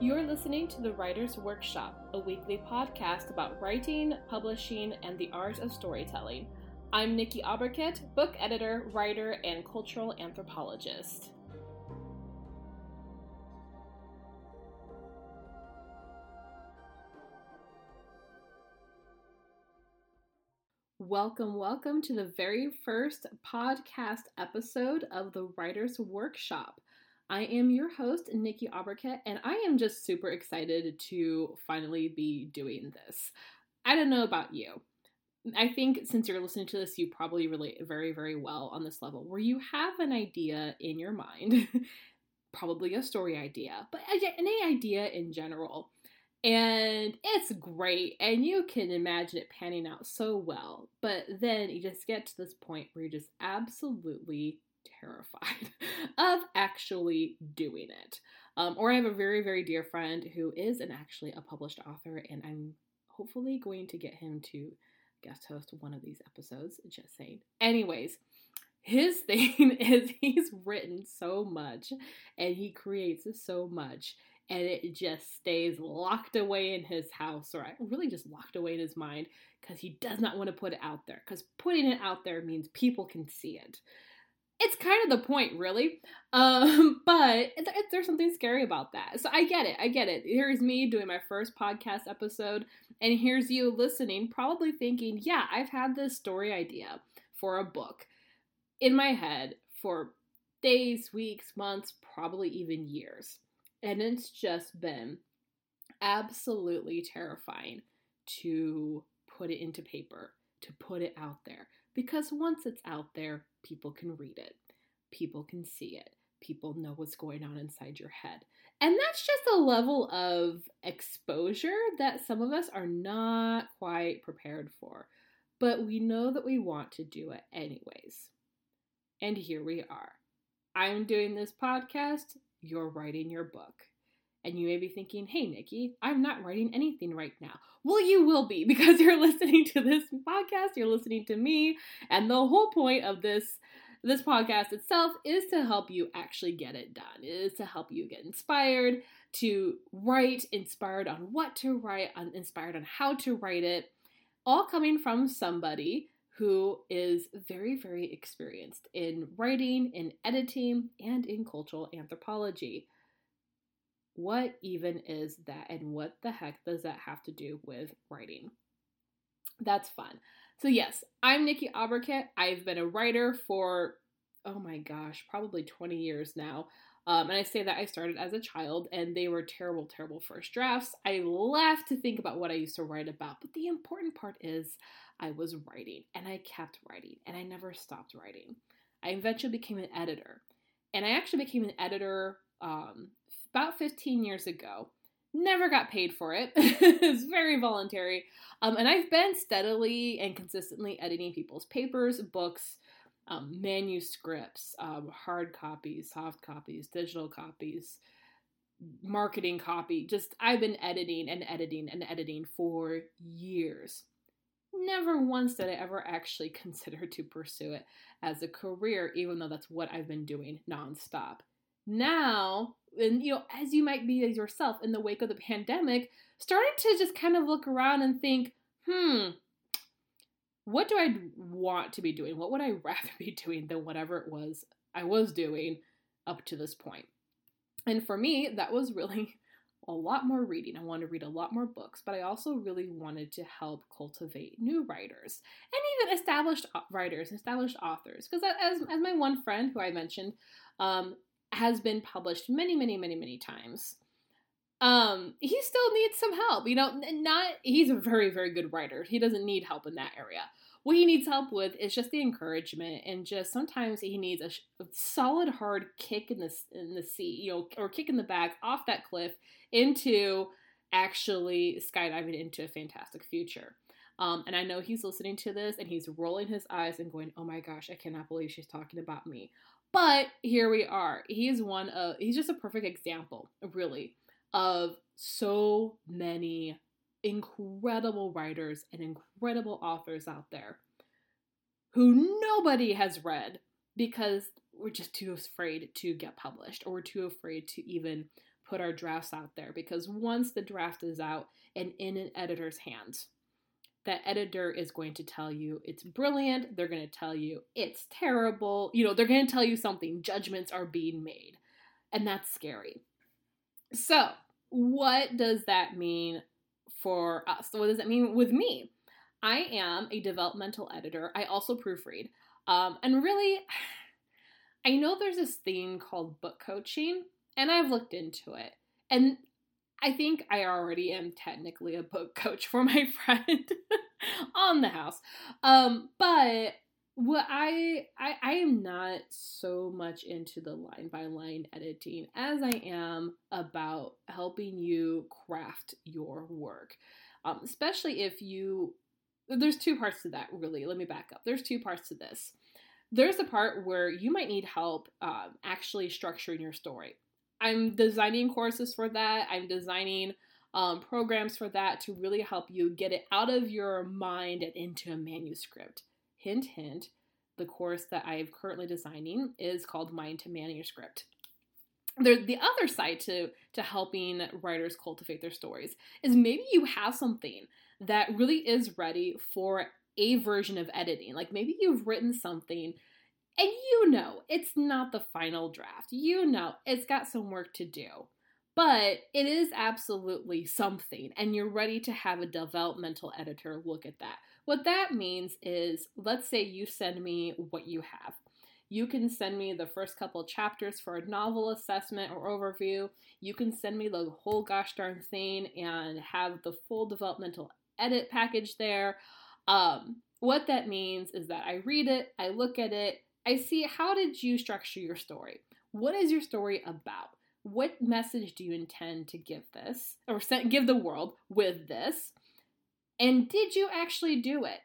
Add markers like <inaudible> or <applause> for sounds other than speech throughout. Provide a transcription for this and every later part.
You're listening to the Writer's Workshop, a weekly podcast about writing, publishing, and the art of storytelling. I'm Nikki Aberket, book editor, writer, and cultural anthropologist. Welcome, welcome to the very first podcast episode of the Writer's Workshop. I am your host, Nikki Aberket, and I am just super excited to finally be doing this. I don't know about you. I think since you're listening to this, you probably relate very, very well on this level where you have an idea in your mind, <laughs> probably a story idea, but any idea in general. And it's great, and you can imagine it panning out so well. But then you just get to this point where you're just absolutely terrified <laughs> of actually doing it. Um, or I have a very, very dear friend who is an actually a published author, and I'm hopefully going to get him to guest host one of these episodes. Just saying. Anyways, his <laughs> thing is he's written so much and he creates so much and it just stays locked away in his house or really just locked away in his mind because he does not want to put it out there because putting it out there means people can see it it's kind of the point, really. Um, <laughs> but there's something scary about that. So I get it. I get it. Here's me doing my first podcast episode, and here's you listening, probably thinking, yeah, I've had this story idea for a book in my head for days, weeks, months, probably even years. And it's just been absolutely terrifying to put it into paper, to put it out there. Because once it's out there, people can read it, people can see it, people know what's going on inside your head. And that's just a level of exposure that some of us are not quite prepared for. But we know that we want to do it anyways. And here we are. I'm doing this podcast, you're writing your book. And you may be thinking, hey, Nikki, I'm not writing anything right now. Well, you will be <laughs> because you're listening to this podcast, you're listening to me, and the whole point of this this podcast itself is to help you actually get it done. It is to help you get inspired to write, inspired on what to write, inspired on how to write it, all coming from somebody who is very, very experienced in writing, in editing, and in cultural anthropology what even is that and what the heck does that have to do with writing? That's fun. So, yes, I'm Nikki Aberket. I've been a writer for, oh my gosh, probably 20 years now. Um, and I say that I started as a child and they were terrible, terrible first drafts. I laugh to think about what I used to write about, but the important part is I was writing and I kept writing and I never stopped writing. I eventually became an editor. And I actually became an editor um, about 15 years ago. Never got paid for it. <laughs> it's very voluntary. Um, and I've been steadily and consistently editing people's papers, books, um, manuscripts, um, hard copies, soft copies, digital copies, marketing copy. Just I've been editing and editing and editing for years. Never once did I ever actually <laughs> consider to pursue it as a career, even though that's what I've been doing nonstop. Now, and you know, as you might be yourself in the wake of the pandemic, starting to just kind of look around and think, hmm, what do I want to be doing? What would I <laughs> rather be doing than whatever it was I was doing up to this point? And for me, that was really <laughs> a lot more reading. I wanted to read a lot more books, but I also really wanted to help cultivate new writers and even established writers, established authors. Because as, as my one friend who I mentioned, um, has been published many, many, many, many times. Um, he still needs some help. You know, not he's a very, very good writer. He doesn't need help in that area. What he needs help with is just the encouragement, and just sometimes he needs a, a solid, hard kick in the in the seat, you know, or kick in the back off that cliff into actually skydiving into a fantastic future. Um, and I know he's listening to this and he's rolling his eyes and going, "Oh my gosh, I cannot believe she's talking about me." But here we are. He's one of, he's just a perfect example, really, of so many incredible writers and incredible authors out there who nobody has read because we're just too afraid to get published or we're too afraid to even put our drafts out there because once the draft is out and in an editor's hands, that editor is going to tell you it's brilliant. They're going to tell you it's terrible. You know, they're going to tell you something. Judgments are being made. And that's scary. So, what does that mean for us? What does that mean with me? I am a developmental editor. I also proofread. Um, and really, <sighs> I know there's this thing called book coaching, and I've looked into it. And I think I already am technically a book coach for my <laughs> friend on the house. Um, but what I, I I am not so much into the line by line editing as I am about helping you craft your work. Um, especially if you there's two parts to that really. Let me back up. There's two parts to this. There's a part where you might need help um, actually structuring your story. I'm designing courses for that. I'm designing um, programs for that to really help you get it out of your mind and into a manuscript. Hint, hint, the course that I'm currently designing is called Mind to Manuscript. There, the other side to, to helping writers cultivate their stories is maybe you have something that really is ready for a version of editing. Like maybe you've written something and you know it's not the final draft. You know it's got some work to do. But it is absolutely something, and you're ready to have a developmental editor look at that. What that means is let's say you send me what you have. You can send me the first couple chapters for a novel assessment or overview. You can send me the whole gosh darn thing and have the full developmental edit package there. Um, what that means is that I read it, I look at it, I see how did you structure your story? What is your story about? What message do you intend to give this or give the world with this? And did you actually do it?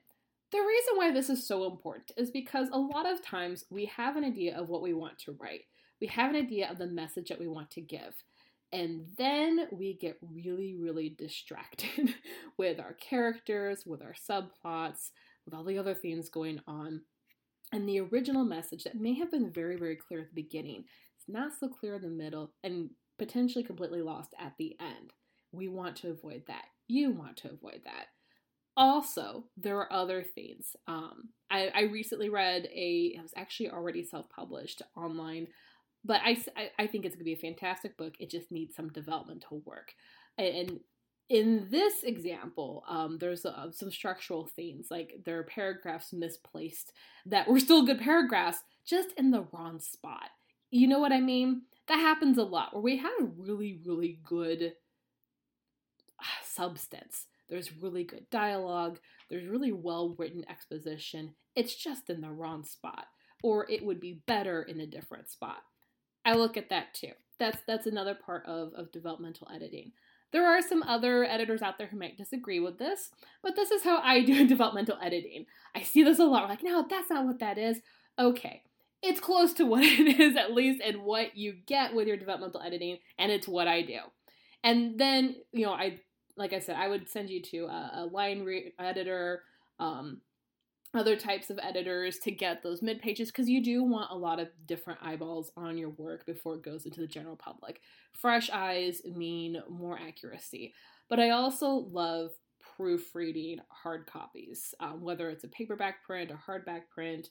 The reason why this is so important is because a lot of times we have an idea of what we want to write. We have an idea of the message that we want to give. And then we get really, really distracted <laughs> with our characters, with our subplots, with all the other things going on. And the original message that may have been very, very clear at the beginning It's not so clear in the middle and potentially completely lost at the end. We want to avoid that. You want to avoid that. Also, there are other things. Um, I, I recently read a, it was actually already self published online but I, I think it's going to be a fantastic book. It just needs some developmental work. And in this example, um, there's uh, some structural themes, like there are paragraphs misplaced that were still good paragraphs, just in the wrong spot. You know what I mean? That happens a lot where we have really, really good uh, substance. There's really good dialogue. There's really well written exposition. It's just in the wrong spot, or it would be better in a different spot. I look at that too. That's that's another part of, of developmental editing. There are some other editors out there who might disagree with this, but this is how I do <laughs> developmental editing. I see this a lot. Like, no, that's not what that is. Okay, it's close to <laughs> what it is, at least, and what you get with your developmental editing, and it's what I do. And then, you know, I, like I said, I would send you to a, a line re- editor, um, other types of editors to get those mid pages because you do want a lot of different eyeballs on your work before it goes into the general public. Fresh eyes mean more accuracy. But I also love proofreading hard copies, um, whether it's a paperback print or hardback print.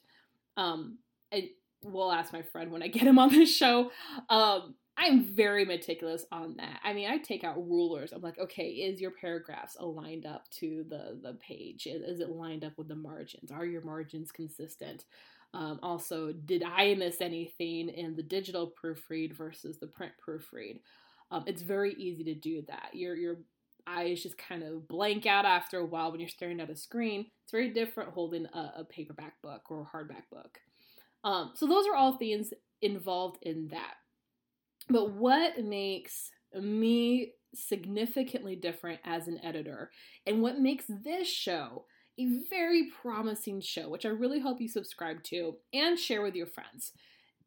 Um, I will ask my friend when I get him on the <laughs> show. Um, I'm very meticulous on that. I mean, I take out rulers. I'm like, okay, is your paragraphs aligned up to the the page? Is it lined up with the margins? Are your margins consistent? Um, also, did I miss anything in the digital proofread versus the print proofread? Um, it's very easy to do that. Your your eyes just kind of blank out after a while when you're staring at a screen. It's very different holding a, a paperback book or a hardback book. Um, so those are all things involved in that. But what makes me significantly different as an editor and what makes this show a very promising show, which I really hope you subscribe to and share with your friends,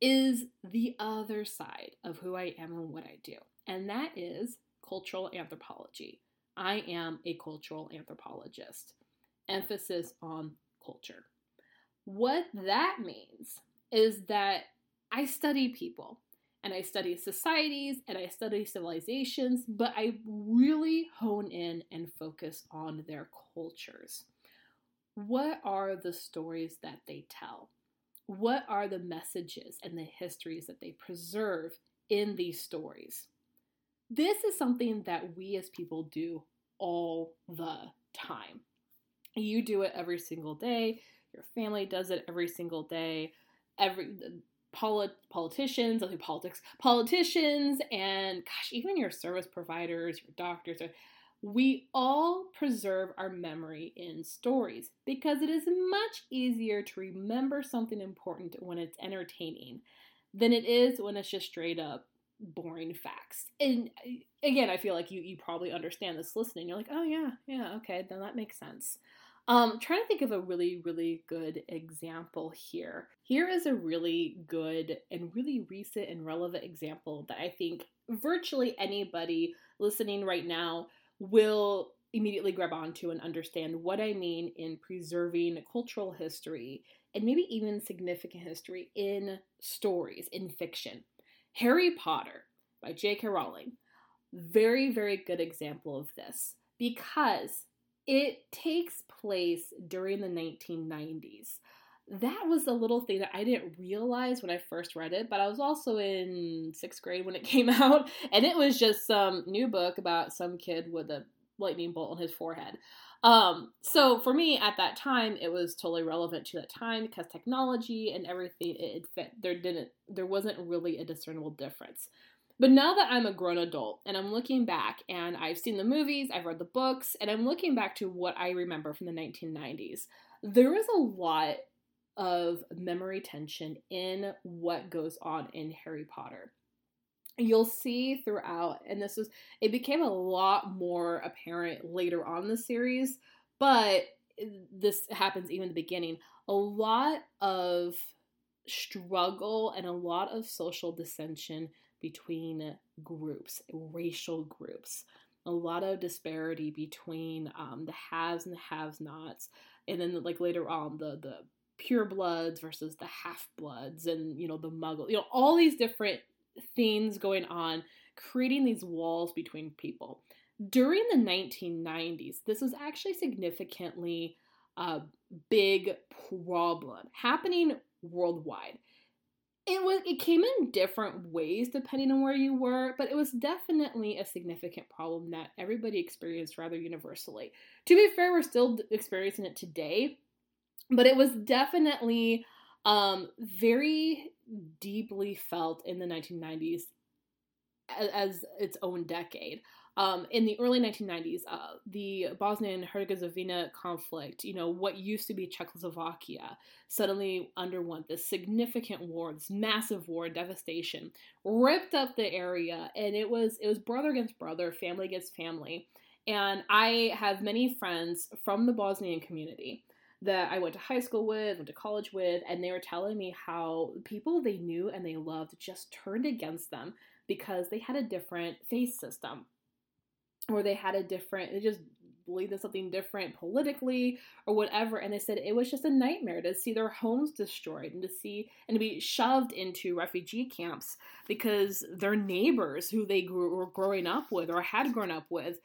is the other side of who I am and what I do. And that is cultural anthropology. I am a cultural anthropologist. Emphasis on culture. What that means is that I study people and I study societies and I study civilizations, but I really hone in and focus on their cultures. What are the stories that they tell? What are the messages and the histories that they preserve in these stories? This is something that we as people do all the time. You do it every single day. Your family does it every single day. Every polit- politicians, I say politics, politicians, and gosh, even your service providers, your doctors, we all preserve our memory in stories because it is much easier to remember something important when it's entertaining than it is when it's just straight up boring facts. And uh, again, I feel like you you probably understand this listening. You're like, oh yeah, yeah, okay, then that makes sense. Um, trying to think of a really, really good example here. Here is a really good and really recent and relevant example that I think virtually anybody listening right now will immediately grab onto and understand what I mean in preserving cultural history and maybe even significant history in stories, in fiction. Harry Potter by J.K. Rowling. Very, very good example of this because it takes place during the 1990s. That was a little thing that I didn't realize when I first read it, but I was also in sixth grade when it <laughs> came out, and it was just some new book about some kid with a lightning bolt on his forehead. Um, so for me at that time, it was totally relevant to that time because technology and everything it. There didn't, there wasn't really a discernible difference. But now that I'm a grown adult and I'm looking back and I've seen the movies, I've read the books, and I'm looking back to what I remember from the 1990s, there is a lot of memory tension in what goes on in Harry Potter. You'll see throughout, and this was, it became a lot more apparent later on in the series, but this happens even in the beginning. A lot of struggle and a lot of social dissension between groups, racial groups, a lot of disparity between um, the haves and the have-nots, and then like later on the the pure bloods versus the half-bloods, and you know the muggle, you know all these different things going on, creating these walls between people. During the 1990s, this was actually significantly a big problem happening worldwide it was it came in different ways depending on where you were but it was definitely a significant problem that everybody experienced rather universally. To be fair we're still experiencing it today but it was definitely um, very deeply felt in the 1990s as, as its own decade um, in the early 1990s, uh, the Bosnian Herzegovina conflict, you know, what used to be Czechoslovakia, suddenly underwent this significant war, this massive war, devastation, ripped up the area, and it was it was brother against brother, family against family. And I have many friends from the Bosnian community that I went to high school with, went to college with, and they were telling me how people they knew and they loved just turned against them because they had a different faith system or they had a different, they just believed in something different politically or whatever. And they said it was just a nightmare to see their homes destroyed and to see and to be shoved into refugee camps because their neighbors who they grew, were growing up with or had grown up with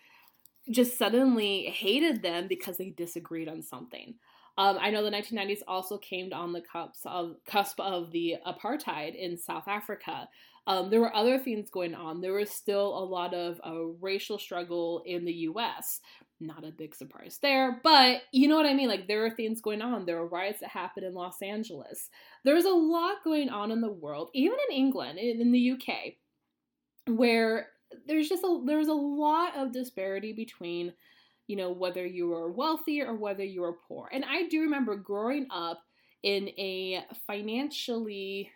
just suddenly hated them because they disagreed on something. Um, I know the 1990s also came on the cusp of, cusp of the apartheid in South Africa, um, there were other things going on. There was still a lot of uh, racial struggle in the US. Not a big surprise there, but you know what I mean? Like, there are things going on. There were riots that happened in Los Angeles. There's a lot going on in the world, even in England, in, in the UK, where there's just a there's a lot of disparity between you know whether you were wealthy or whether you were poor and i do remember growing up in a financially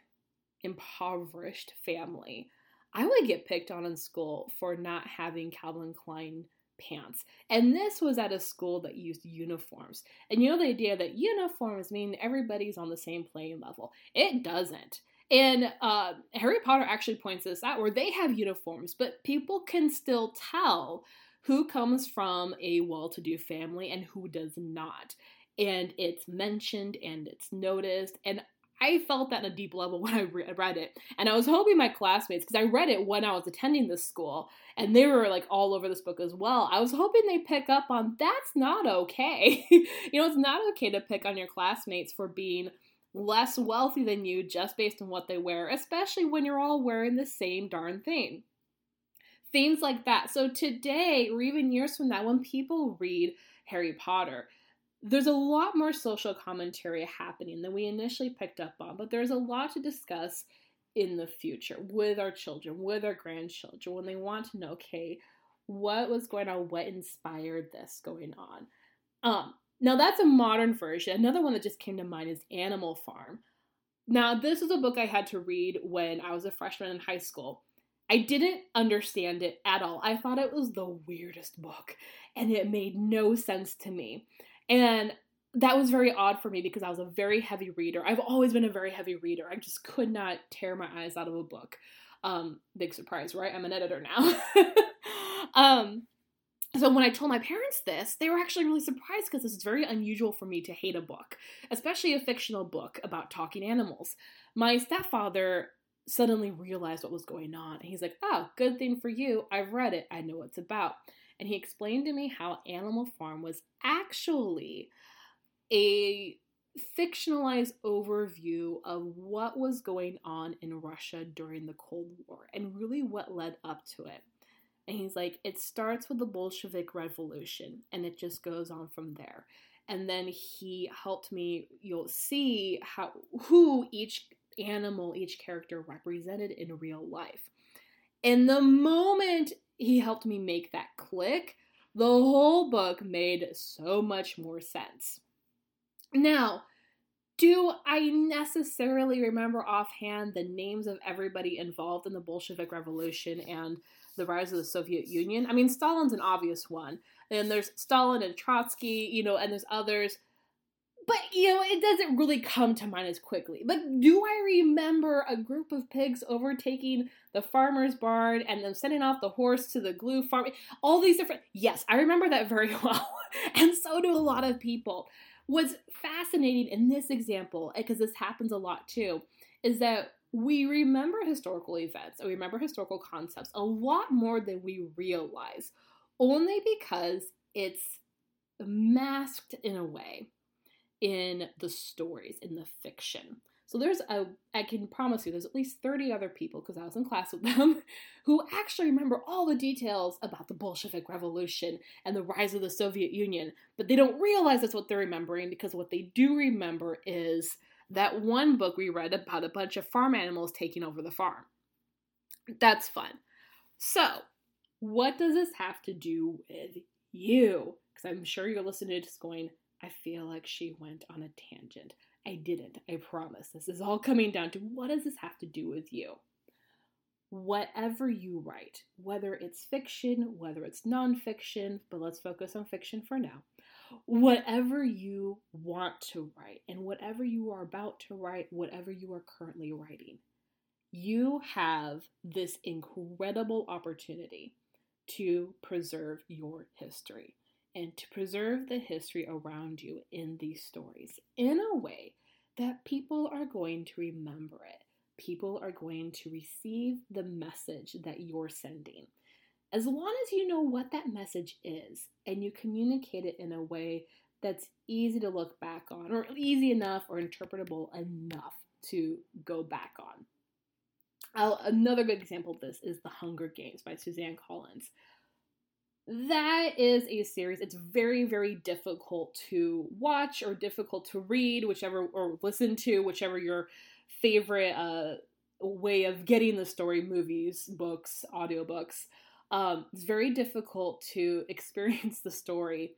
impoverished family, I would get picked on in school for not having Calvin Klein pants. And this was at a school that used uniforms. And you know the idea that uniforms mean everybody's on the same playing level. It doesn't. And uh, Harry Potter actually points this out where they have uniforms, but people can still tell who comes from a well to do family and who does not. And it's mentioned and it's noticed. And I felt that on a deep level <laughs> when I re- read it. And I was hoping my classmates, because I read it when I was attending this school, and they were like all over this book as well. I was hoping they pick up on that's not okay. <laughs> you know, it's not okay to pick on your classmates for being less wealthy than you just based on what they wear, especially when you're all wearing the same darn thing. Things like that. So today, or even years from now, when people read Harry Potter, there's a lot more social commentary happening than we initially picked up on, but there's a lot to discuss in the future with our children, with our grandchildren, when they want to know, okay, what was going on, what inspired this going on. Um, now that's a modern version. Another one that just came to mind is Animal Farm. Now, this is a book I had to read when I was a freshman in high school. I didn't understand it at all. I thought it was the weirdest book, and it made no sense to me. And that was very odd for me because I was a very heavy reader. I've always been a very heavy reader. I just could not tear my eyes out of a book. Um, big surprise, right? I'm an editor now. <laughs> um, so when I told my parents this, they were actually really surprised because this is very unusual for me to hate a book, especially a fictional book about talking animals. My stepfather suddenly realized what was going on. And he's like, Oh, good thing for you. I've read it. I know what it's about and he explained to me how Animal Farm was actually a fictionalized overview of what was going on in Russia during the Cold War and really what led up to it. And he's like, it starts with the Bolshevik Revolution and it just goes on from there. And then he helped me, you'll see how who each animal, each character represented in real life. And the moment he helped me make that click, the whole book made so much more sense. Now, do I necessarily remember offhand the names of everybody involved in the Bolshevik Revolution and the rise of the Soviet Union? I mean, Stalin's an obvious one. And there's Stalin and Trotsky, you know, and there's others but you know, it doesn't really come to mind as quickly. But do I remember a group of pigs overtaking the farmer's barn and then sending off the horse to the glue farm? All these different. Yes, I remember that very <laughs> well. and so do a lot of people. What's fascinating in this example, because this happens a lot too, is that we remember historical events and we remember historical concepts a lot more than we realize, only because it's masked in a way in the stories, in the fiction. So there's a, I can promise you, there's at least 30 other people, because I was in class with them, <laughs> who actually remember all the details about the Bolshevik Revolution and the rise of the Soviet Union, but they don't realize that's what they're remembering because what they do remember is that one book we read about a bunch of farm animals taking over the farm. That's fun. So, what does this have to do with you? Because I'm sure you're listening to this going, I feel like she went on a tangent. I didn't, I promise. This is all coming down to what does this have to do with you? Whatever you write, whether it's fiction, whether it's nonfiction, but let's focus on fiction for now. Whatever you want to write, and whatever you are about to write, whatever you are currently writing, you have this incredible opportunity to preserve your history and to preserve the history around you in these stories in a way that people are going to remember it. People are going to receive the message that you're sending. As long as you know what that message is and you communicate it in a way that's easy to look back on, or easy enough or interpretable enough to go back on. I'll, another good example of this is The Hunger Games by Suzanne Collins that is a series. It's very very difficult to watch or difficult to read whichever or listen to whichever your favorite uh, way of getting the story movies books audiobooks. Um, it's very difficult to <laughs> experience the story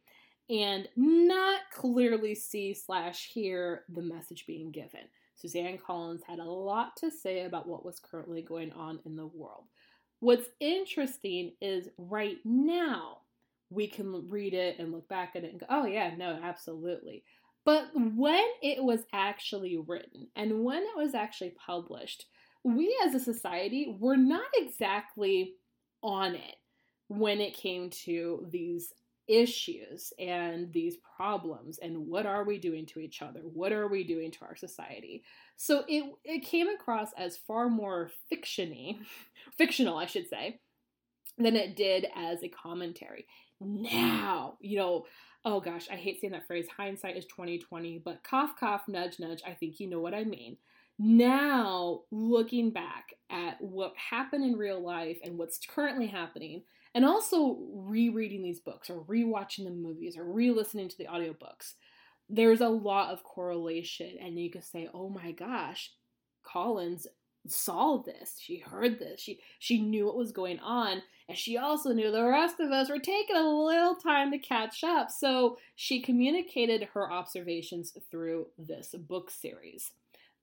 and not clearly see slash hear the message being given. Suzanne collins had a lot to say about what was currently going on in the world What's interesting is right now we can read it and look back at it and go, oh, yeah, no, absolutely. But when it was actually written and when it was actually published, we as a society were not exactly on it when it came to these issues and these problems and what are we doing to each other what are we doing to our society so it it came across as far more fictiony fictional i should say than it did as a commentary. Now you know oh gosh i hate saying that phrase hindsight is 2020 but cough cough nudge nudge i think you know what i mean. Now looking back at what happened in real life and what's currently happening and also rereading these books or rewatching the movies or re-listening to the audiobooks there's a lot of correlation. And you could say oh my gosh collins saw this. She heard this. She she knew what was going on. And she also knew the rest of us were taking a little time to catch up. So she communicated her observations through this book series.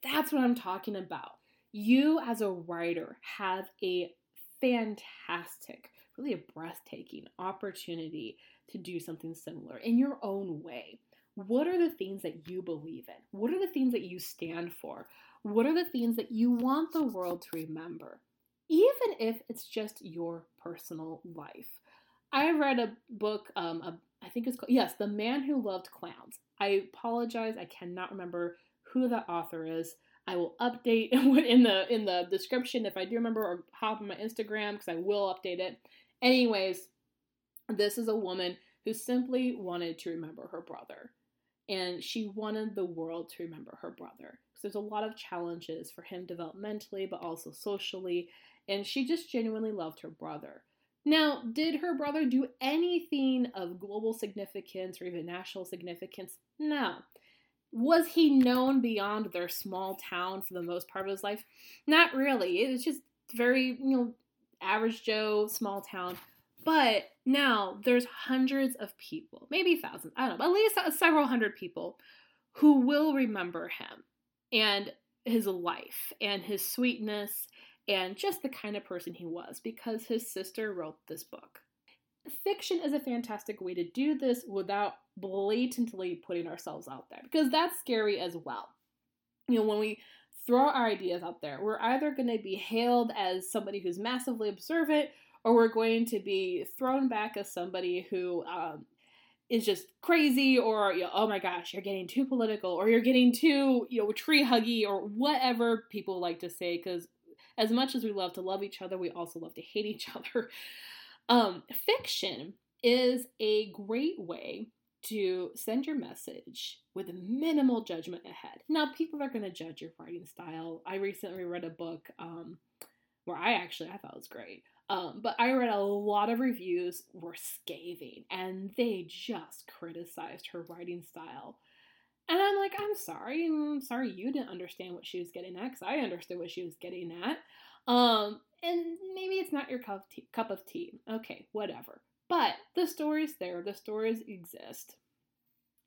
That's what i'm talking about. You as a writer have a fantastic really a breathtaking opportunity to do something similar in your own way. What are the things that you believe in? What are the things that you stand for? What are the things that you want the world to remember? Even if it's just your personal life. I read a book, um, a, I think it's called, yes, The Man Who Loved Clowns. I apologize, I cannot remember who the author is. I will update <laughs> in the in the description if I do remember, or hop on my Instagram because I will update it. Anyways, this is a woman who simply wanted to remember her brother. And she wanted the world to remember her brother. There's a lot of challenges for him developmentally, but also socially. And she just genuinely loved her brother. Now, did her brother do anything of global significance or even national significance? No. Was he known beyond their small town for the most part of his life? Not really. It was just very, you know, average Joe, small town. But now there's hundreds of people, maybe thousands, I don't know, at least several hundred people who will remember him and his life and his sweetness and just the kind of person he was because his sister wrote this book. Fiction is a fantastic way to do this without blatantly putting ourselves out there because that's scary as well. You know, when we throw our ideas out there. We're either going to be hailed as somebody who's massively observant, or we're going to be thrown back as somebody who um, is just crazy, or you know, oh my gosh, you're getting too political, or you're getting too you know tree huggy, or whatever people like to say. Because as much as we love to love each other, we also love to hate each <laughs> other. Um, fiction is a great way to send your message with minimal judgment ahead. Now, people are going to judge your writing style. I recently read a book um, where I actually I thought was great, um, but I read a lot of reviews were scathing, and they just criticized her writing style. And I'm like, I'm sorry, I'm sorry you didn't understand what she was getting at, because I understood what she was getting at. Um, and maybe it's not your cup of tea, cup of tea. Okay, whatever. But the story's there, the stories exist,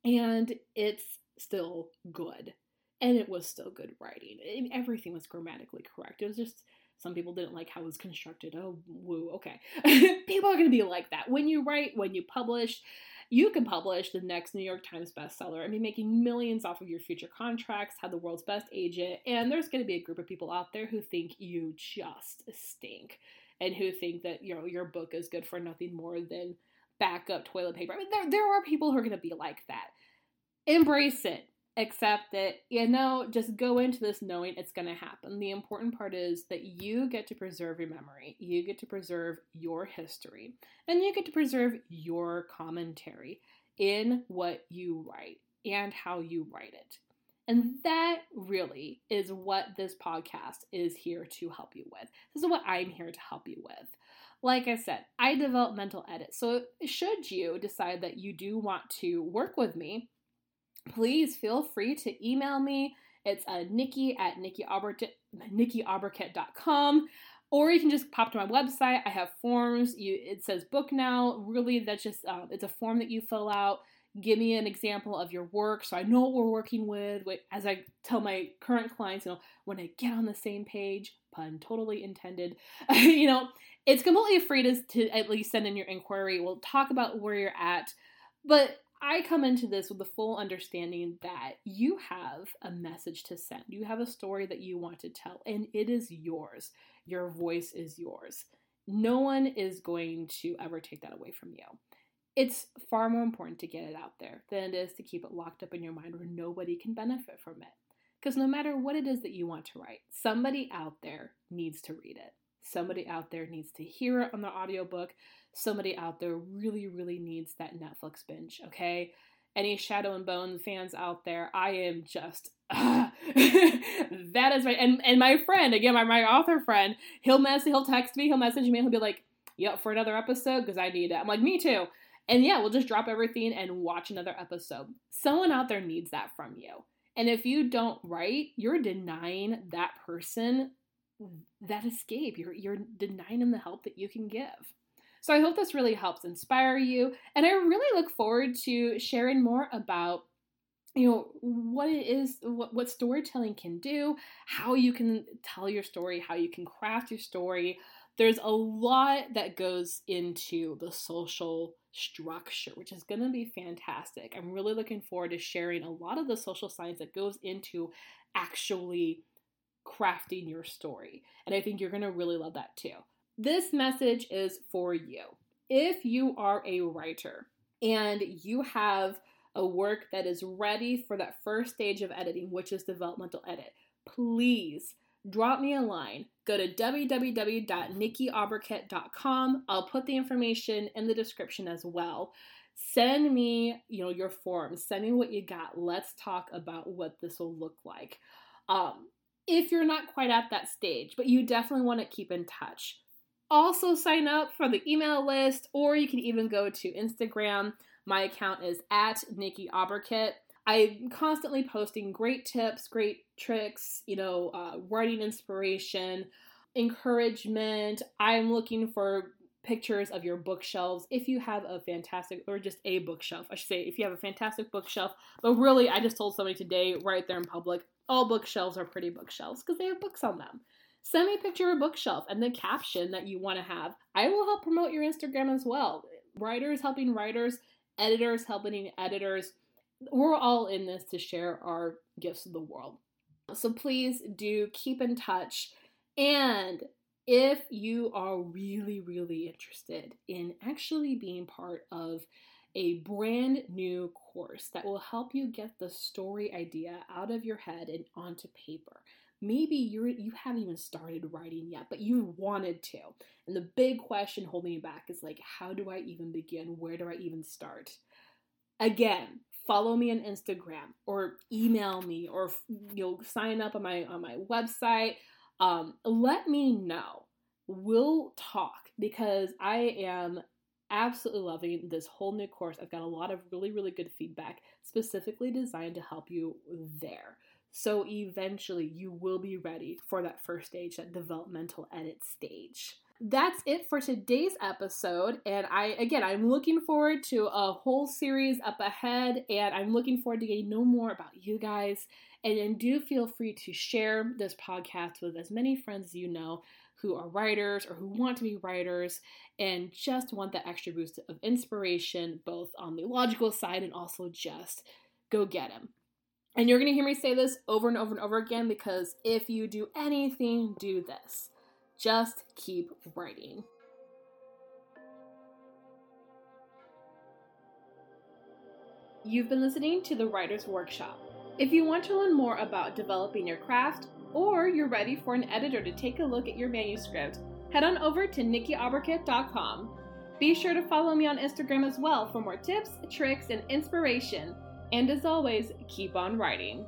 and it's still good. And it was still good writing. And everything was grammatically correct. It was just some people didn't like how it was constructed. Oh, woo, okay. <laughs> people are going to be like that. When you write, when you publish, you can publish the next New York Times bestseller and be making millions off of your future contracts, have the world's best agent, and there's going to be a group of people out there who think you just stink and who think that you know your book is good for nothing more than backup toilet paper. I mean, there there are people who are going to be like that. Embrace it, accept it. You know, just go into this knowing it's going to happen. The important part is that you get to preserve your memory, you get to preserve your history, and you get to preserve your commentary in what you write and how you write it. And that really is what this podcast is here to help you with. This is what I'm here to help you with. Like I said, I develop mental edits. So, should you decide that you do want to work with me, please feel free to email me. It's uh, Nikki at nikkioberket.com. Or you can just pop to my website. I have forms. You, it says book now. Really, that's just uh, it's a form that you fill out give me an example of your work so I know what we're working with. As I tell my current clients, you know, when I get on the same page, pun totally intended, <laughs> you know, it's completely free to, to at least send in your inquiry. We'll talk about where you're at. But I come into this with the full understanding that you have a message to send. You have a story that you want to tell, and it is yours. Your voice is yours. No one is going to ever take that away from you it's far more important to get it out there than it is to keep it locked up in your mind where nobody can benefit from it. Because no matter what it is that you want to write, somebody out there needs to read it. Somebody out there needs to hear it on the audiobook. Somebody out there really, really needs that Netflix binge, okay? Any Shadow and Bone fans out there, I am just uh, <laughs> that is right. And and my friend, again, my, my author friend, he'll mess he'll text me, he'll message me, he'll be like, Yep, for another episode, because I need it. I'm like, me too. And yeah, we'll just drop everything and watch another episode. Someone out there needs that from you. And if you don't write, you're denying that person that escape. You're, you're denying them the help that you can give. So I hope this really helps inspire you. And I really look forward to sharing more about you know what it is what, what storytelling can do how you can tell your story how you can craft your story there's a lot that goes into the social structure, which is going to be fantastic. I'm really looking forward to sharing a lot of the social science that goes into actually crafting your story. And I think you're going to really love that too. This message is for you. If you are a writer and you have a work that is ready for that first stage of editing, which is developmental edit, please drop me a line. Go to www.nikkiauberket.com. I'll put the information in the description as well. Send me, you know, your forms. Send me what you got. Let's talk about what this will look like. Um, if you're not quite at that stage, but you definitely want to keep in touch. Also, sign up for the email list, or you can even go to Instagram. My account is at Nikki Auberket. I'm constantly posting great tips, great tricks, you know, uh, writing inspiration, encouragement. I'm looking for pictures of your bookshelves if you have a fantastic, or just a bookshelf, I should say, if you have a fantastic bookshelf. But really, I just told somebody today, right there in public, all bookshelves are pretty bookshelves because they have books on them. Send me a picture of a bookshelf and the caption that you want to have. I will help promote your Instagram as well. Writers helping writers, editors helping editors we're all in this to share our gifts to the world. So please do keep in touch. And if you are really, really interested in actually being part of a brand new course that will help you get the story idea out of your head and onto paper. Maybe you're you haven't even started writing yet, but you wanted to. And the big question holding you back is like, how do I even begin? Where do I even start? Again, follow me on Instagram or email me or you'll sign up on my on my website. Um, let me know. We'll talk because I am absolutely loving this whole new course. I've got a lot of really, really good feedback specifically designed to help you there. So eventually you will be ready for that first stage, that developmental edit stage that's it for today's episode. And I, again, I'm looking forward to a whole series up ahead, and I'm looking forward to getting to know more about you guys. And then do feel free to share this podcast with as many friends as you know who are writers or who want to be writers and just want that extra boost of inspiration, both on the logical side and also just go get them. And you're going to hear me say this over and over and over again because if you do anything, do this. Just keep writing. You've been listening to the Writer's Workshop. If you want to learn more about developing your craft, or you're ready for an editor to take a look at your manuscript, head on over to nikkiauberket.com. Be sure to follow me on Instagram as well for more tips, tricks, and inspiration. And as always, keep on writing.